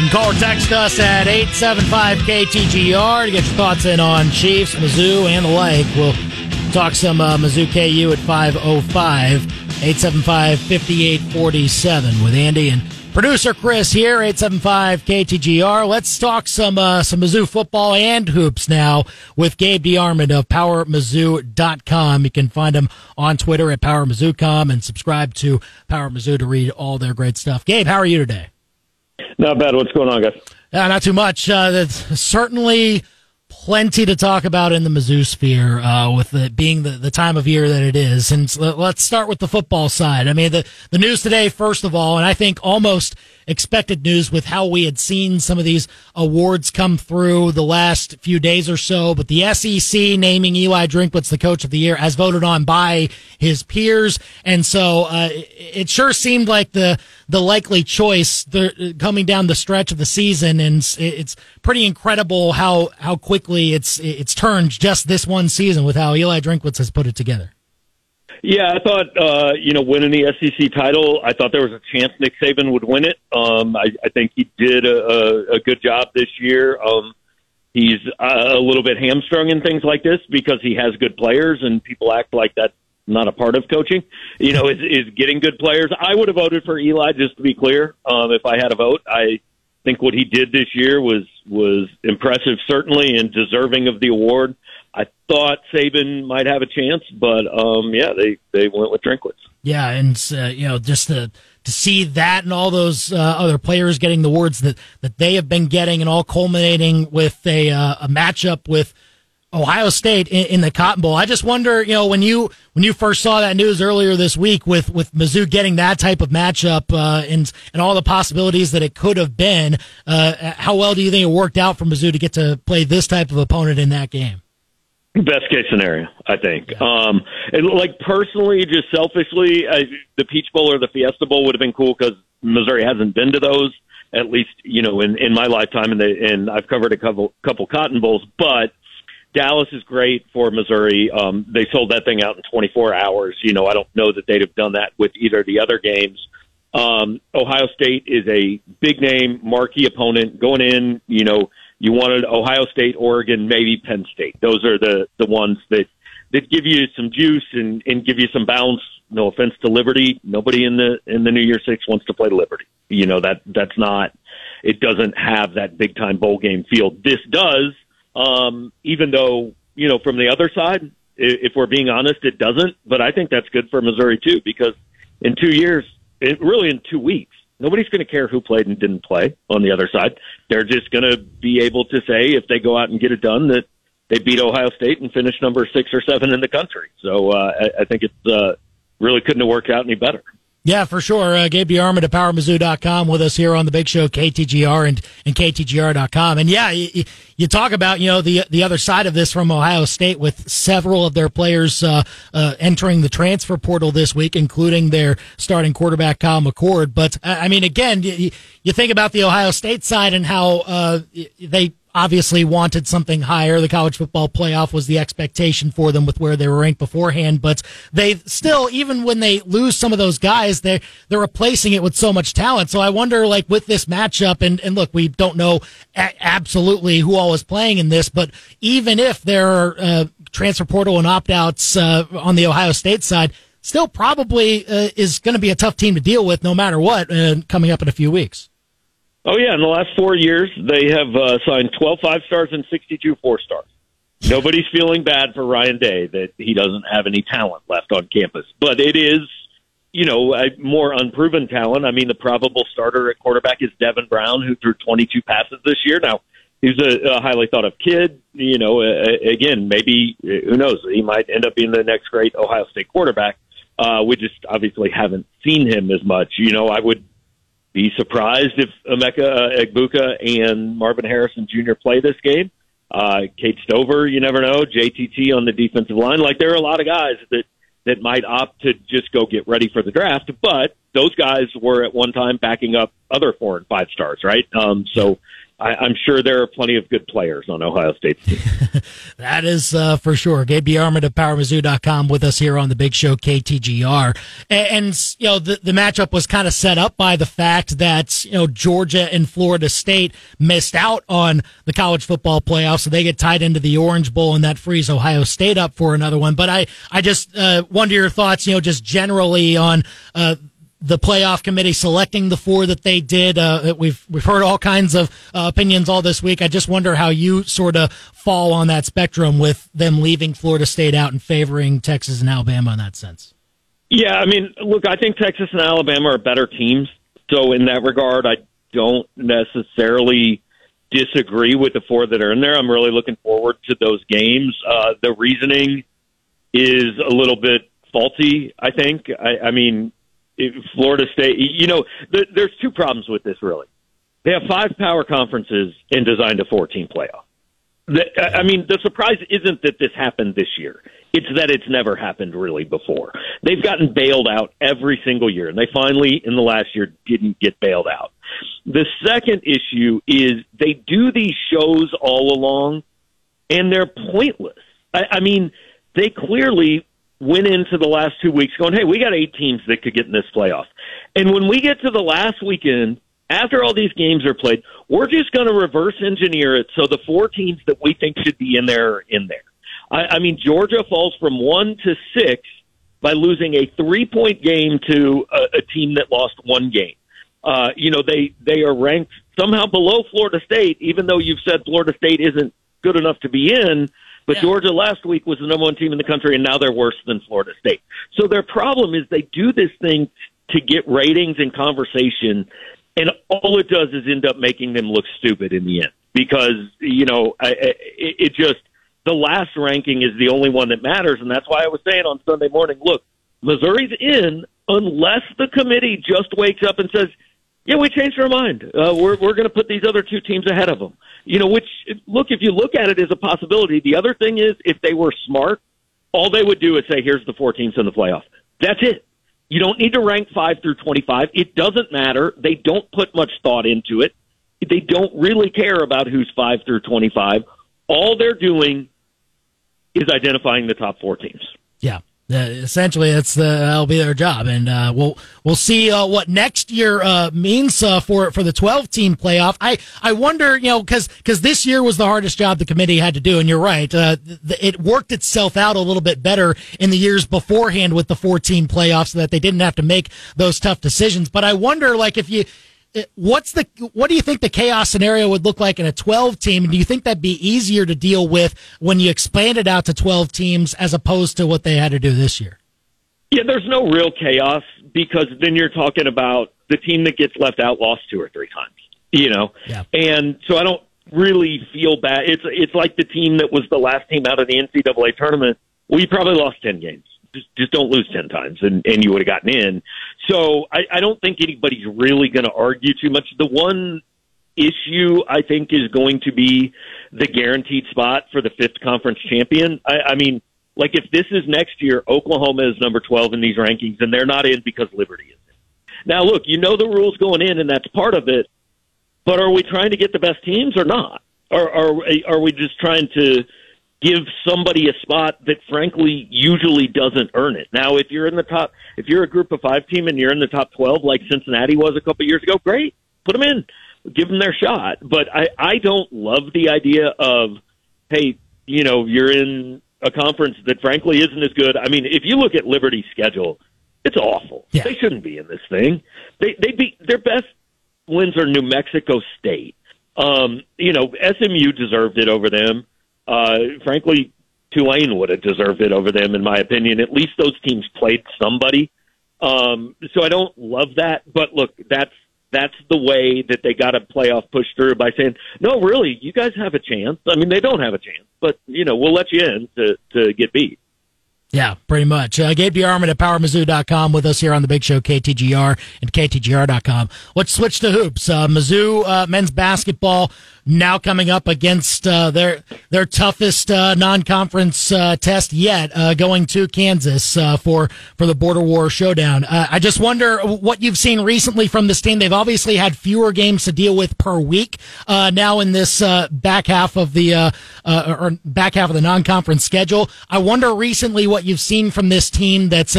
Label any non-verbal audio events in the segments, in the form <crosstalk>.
Can call or text us at 875-KTGR to get your thoughts in on Chiefs, Mizzou, and the like. We'll talk some uh, Mizzou KU at 505 875-5847 with Andy and producer Chris here, 875 KTGR. Let's talk some uh, some Mizzou football and hoops now with Gabe DeArmond of PowerMizzou.com. You can find him on Twitter at PowerMizzou.com and subscribe to Power Mizzou to read all their great stuff. Gabe, how are you today? Not bad. What's going on, guys? Uh, not too much. Uh, that's certainly plenty to talk about in the Mizzou sphere, uh, with it being the, the time of year that it is. And let's start with the football side. I mean, the, the news today, first of all, and I think almost expected news with how we had seen some of these awards come through the last few days or so. But the SEC naming Eli Drinkwitz the coach of the year as voted on by his peers. And so, uh, it sure seemed like the, the likely choice coming down the stretch of the season. And it's pretty incredible how, how quickly it's, it's turned just this one season with how Eli Drinkwitz has put it together. Yeah, I thought uh, you know winning the SEC title. I thought there was a chance Nick Saban would win it. Um, I, I think he did a, a, a good job this year. Um, he's uh, a little bit hamstrung in things like this because he has good players, and people act like that's not a part of coaching. You know, is, is getting good players. I would have voted for Eli, just to be clear. Um, if I had a vote, I think what he did this year was was impressive, certainly, and deserving of the award. I thought Saban might have a chance, but um, yeah, they they went with Drinkwitz. Yeah, and uh, you know, just to to see that and all those uh, other players getting the awards that that they have been getting, and all culminating with a uh, a matchup with Ohio State in, in, the Cotton Bowl. I just wonder, you know, when you when you first saw that news earlier this week with with Mizzou getting that type of matchup uh, and and all the possibilities that it could have been, uh, how well do you think it worked out for Mizzou to get to play this type of opponent in that game? Best case scenario, I think. Um, and like personally, just selfishly, I, the Peach Bowl or the Fiesta Bowl would have been cool because Missouri hasn't been to those at least, you know, in in my lifetime, and they, and I've covered a couple couple Cotton Bowls, but. Dallas is great for Missouri. Um, they sold that thing out in 24 hours. You know, I don't know that they'd have done that with either of the other games. Um, Ohio State is a big name, marquee opponent going in. You know, you wanted Ohio State, Oregon, maybe Penn State. Those are the the ones that that give you some juice and and give you some bounce. No offense to Liberty, nobody in the in the New Year Six wants to play Liberty. You know that that's not. It doesn't have that big time bowl game feel. This does, um, even though you know from the other side, if we're being honest, it doesn't. But I think that's good for Missouri too because in two years, it, really in two weeks, nobody's going to care who played and didn't play on the other side. They're just going to be able to say if they go out and get it done that they beat Ohio State and finish number six or seven in the country. So uh, I, I think it's uh, really couldn't have worked out any better. Yeah, for sure. Uh, Gabe DeArmond at PowerMizzou.com with us here on the big show, KTGR and, and KTGR.com. And yeah, you, you talk about, you know, the, the other side of this from Ohio State with several of their players, uh, uh, entering the transfer portal this week, including their starting quarterback, Kyle McCord. But, I mean, again, you, you think about the Ohio State side and how, uh, they, obviously wanted something higher. The college football playoff was the expectation for them with where they were ranked beforehand, but they still, even when they lose some of those guys, they're, they're replacing it with so much talent. So I wonder, like, with this matchup, and, and look, we don't know a- absolutely who all is playing in this, but even if there are, uh, transfer portal and opt outs, uh, on the Ohio State side, still probably, uh, is going to be a tough team to deal with no matter what, uh, coming up in a few weeks. Oh yeah, in the last four years, they have uh, signed 12 five stars and 62 four stars. Nobody's feeling bad for Ryan Day that he doesn't have any talent left on campus, but it is, you know, a more unproven talent. I mean, the probable starter at quarterback is Devin Brown, who threw 22 passes this year. Now, he's a, a highly thought of kid. You know, uh, again, maybe who knows? He might end up being the next great Ohio State quarterback. Uh, we just obviously haven't seen him as much. You know, I would be surprised if Emeka uh, Egbuka and Marvin Harrison Jr. play this game. Uh, Cade Stover, you never know. JTT on the defensive line. Like there are a lot of guys that that might opt to just go get ready for the draft, but those guys were at one time backing up other four and five stars, right? Um, so I, am sure there are plenty of good players on Ohio State's <laughs> team. that is uh, for sure. Gabe DeArmond of PowerMizzou.com with us here on the Big Show KTGR, and, and you know the the matchup was kind of set up by the fact that you know Georgia and Florida State missed out on the college football playoffs, so they get tied into the Orange Bowl, and that frees Ohio State up for another one. But I I just uh, wonder your thoughts, you know, just generally on. Uh, the playoff committee selecting the four that they did. Uh, we've we've heard all kinds of uh, opinions all this week. I just wonder how you sort of fall on that spectrum with them leaving Florida State out and favoring Texas and Alabama in that sense. Yeah, I mean, look, I think Texas and Alabama are better teams. So in that regard, I don't necessarily disagree with the four that are in there. I'm really looking forward to those games. Uh, the reasoning is a little bit faulty. I think. I, I mean, Florida State. You know, the, there's two problems with this really. They have five power conferences and designed a 14 playoff. The, I mean, the surprise isn't that this happened this year. It's that it's never happened really before. They've gotten bailed out every single year, and they finally, in the last year, didn't get bailed out. The second issue is they do these shows all along, and they're pointless. I, I mean, they clearly went into the last two weeks going, hey, we got eight teams that could get in this playoff. And when we get to the last weekend, after all these games are played, we're just going to reverse engineer it so the four teams that we think should be in there are in there. I, I mean, Georgia falls from one to six by losing a three point game to a, a team that lost one game. Uh, you know, they, they are ranked somehow below Florida State, even though you've said Florida State isn't good enough to be in. But yeah. Georgia last week was the number one team in the country, and now they're worse than Florida State. So their problem is they do this thing to get ratings and conversation, and all it does is end up making them look stupid in the end. Because you know, I, I, it just the last ranking is the only one that matters, and that's why I was saying on Sunday morning, look, Missouri's in unless the committee just wakes up and says, "Yeah, we changed our mind. Uh, we're we're going to put these other two teams ahead of them." you know, which look, if you look at it as a possibility, the other thing is if they were smart, all they would do is say, here's the four teams in the playoff. That's it. You don't need to rank 5 through 25. It doesn't matter. They don't put much thought into it. They don't really care about who's 5 through 25. All they're doing is identifying the top four teams. Yeah. Essentially, that's the that'll be their job, and uh, we'll we'll see uh, what next year uh, means uh, for for the twelve team playoff. I I wonder, you know, because because this year was the hardest job the committee had to do, and you're right, uh, it worked itself out a little bit better in the years beforehand with the fourteen playoffs, so that they didn't have to make those tough decisions. But I wonder, like, if you Uh, what's the what do you think the chaos scenario would look like in a 12 team? And do you think that'd be easier to deal with when you expand it out to 12 teams as opposed to what they had to do this year? Yeah there's no real chaos because then you're talking about the team that gets left out lost two or three times you know? Yeah. and so i don't really feel bad. It's it's like the team that was the last team out of the ncaa tournament. We probably lost 10 games just, just don't lose 10 times and, and you would have gotten in. So I, I don't think anybody's really going to argue too much. The one issue I think is going to be the guaranteed spot for the fifth conference champion. I, I mean, like if this is next year, Oklahoma is number 12 in these rankings and they're not in because Liberty is in. Now look, you know the rules going in and that's part of it, but are we trying to get the best teams or not? Or are, are we just trying to give somebody a spot that frankly usually doesn't earn it. Now, if you're in the top, if you're a group of five team and you're in the top 12 like Cincinnati was a couple of years ago, great. Put them in. Give them their shot. But I, I don't love the idea of, hey, you know, you're in a conference that frankly isn't as good. I mean, if you look at Liberty's schedule, it's awful. Yeah. They shouldn't be in this thing. They, they be, their best wins are New Mexico State. Um, you know, SMU deserved it over them. Uh, frankly, Tulane would have deserved it over them, in my opinion. At least those teams played somebody. Um, so I don't love that, but look, that's that's the way that they got a playoff push through by saying, no, really, you guys have a chance. I mean, they don't have a chance, but you know, we'll let you in to to get beat. Yeah, pretty much. Uh, Gabe DeArmond at PowerMizzou.com with us here on the Big Show, KTGR and KTGR.com. Let's switch to hoops. Uh, Mizzou uh, men's basketball now coming up against uh, their their toughest uh, non-conference uh, test yet, uh, going to Kansas uh, for for the Border War showdown. Uh, I just wonder what you've seen recently from this team. They've obviously had fewer games to deal with per week now in this back half of the or back half of the non-conference schedule. I wonder recently what you've seen from this team that's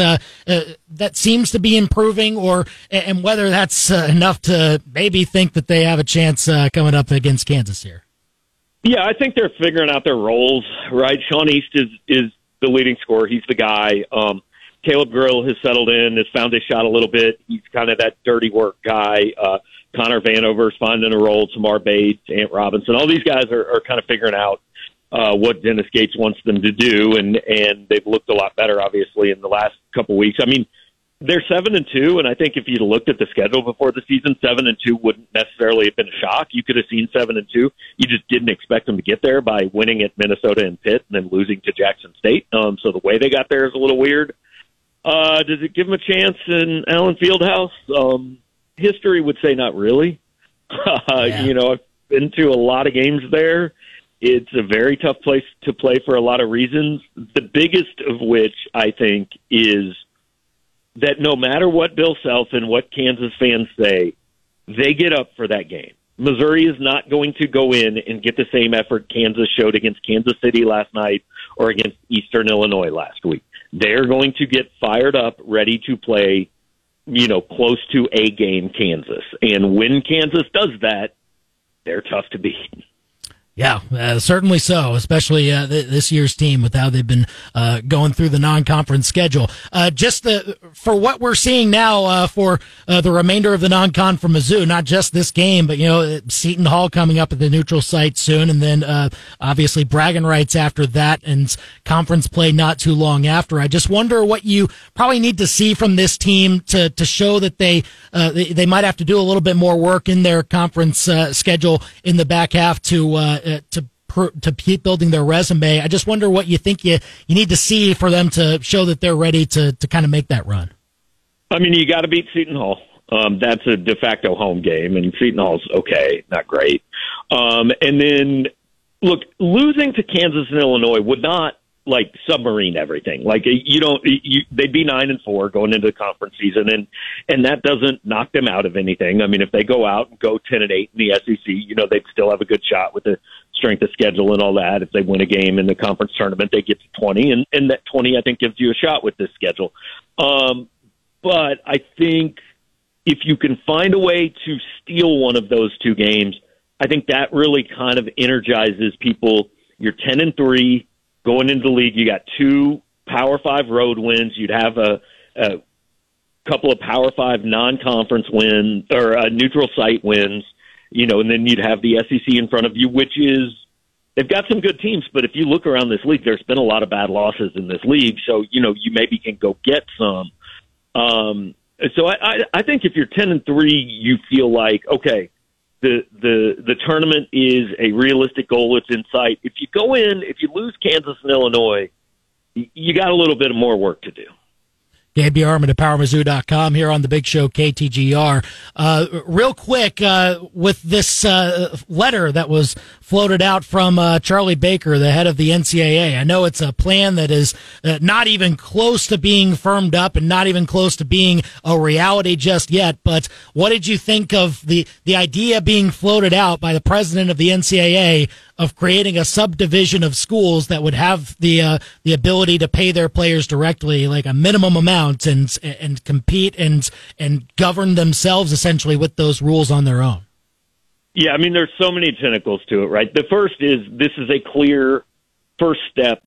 that seems to be improving, or and whether that's enough to maybe think that they have a chance coming up against. Kansas here? Yeah, I think they're figuring out their roles. Right, Sean East is is the leading scorer. He's the guy. Um, Caleb Grill has settled in, has found his shot a little bit. He's kind of that dirty work guy. Uh, Connor Vanover's finding a role. Tamar Bates, Ant Robinson, all these guys are, are kind of figuring out uh, what Dennis Gates wants them to do, and and they've looked a lot better, obviously, in the last couple weeks. I mean, they're seven and two, and I think if you'd looked at the schedule before the season, seven and two wouldn't necessarily have been a shock. You could have seen seven and two. You just didn't expect them to get there by winning at Minnesota and Pitt, and then losing to Jackson State. Um, so the way they got there is a little weird. Uh, does it give them a chance in Allen Fieldhouse? Um, history would say not really. <laughs> Uh, yeah. You know, I've been to a lot of games there. It's a very tough place to play for a lot of reasons. The biggest of which I think is that no matter what Bill Self and what Kansas fans say, they get up for that game. Missouri is not going to go in and get the same effort Kansas showed against Kansas City last night or against Eastern Illinois last week. They're going to get fired up, ready to play, you know, close to a game Kansas. And when Kansas does that, they're tough to beat. Yeah, uh, certainly so, especially uh, th- this year's team with how they've been uh, going through the non-conference schedule. Uh, just the, for what we're seeing now uh, for uh, the remainder of the non-con for Mizzou, not just this game, but you know Seton Hall coming up at the neutral site soon, and then obviously bragging rights after that, and conference play not too long after. I just wonder what you probably need to see from this team to to show that they they, they, might have to do a little bit more work in their conference schedule in the back half to uh, to to keep building their resume. I just wonder what you think you you need to see for them to show that they're ready to to kind of make that run. I mean, you got to beat Seton Hall. Um, that's a de facto home game, and Seton Hall's okay, not great. Um, and then, look, losing to Kansas and Illinois would not like submarine everything. Like you don't, you, they'd be nine and four going into the conference season, and and that doesn't knock them out of anything. I mean, if they go out and go ten and eight in the SEC, you know they'd still have a good shot with the strength of schedule and all that. If they win a game in the conference tournament, they get to twenty, and and that twenty I think gives you a shot with this schedule. Um, but I think if you can find a way to steal one of those two games, I think that really kind of energizes people. You're ten and three going into the league, you got two Power Five road wins. You'd have a, a couple of Power Five non-conference wins or uh, neutral site wins. You know, and then you'd have the SEC in front of you, which is they've got some good teams. But if you look around this league, there's been a lot of bad losses in this league. So you know, you maybe can go get some. Um, so I, I, I think if you're ten and three, you feel like okay, the the the tournament is a realistic goal. It's in sight. If you go in, if you lose Kansas and Illinois, you got a little bit more work to do. Gabe DeArmond at PowerMizzou.com here on the Big Show KTGR. Uh, real quick, uh, with this uh, letter that was floated out from uh, Charlie Baker, the head of the NCAA. I know it's a plan that is uh, not even close to being firmed up and not even close to being a reality just yet. But what did you think of the the idea being floated out by the president of the NCAA of creating a subdivision of schools that would have the uh, the ability to pay their players directly, like a minimum amount, and and compete and and govern themselves essentially with those rules on their own? Yeah, I mean, there's so many tentacles to it, right? The first is this is a clear first step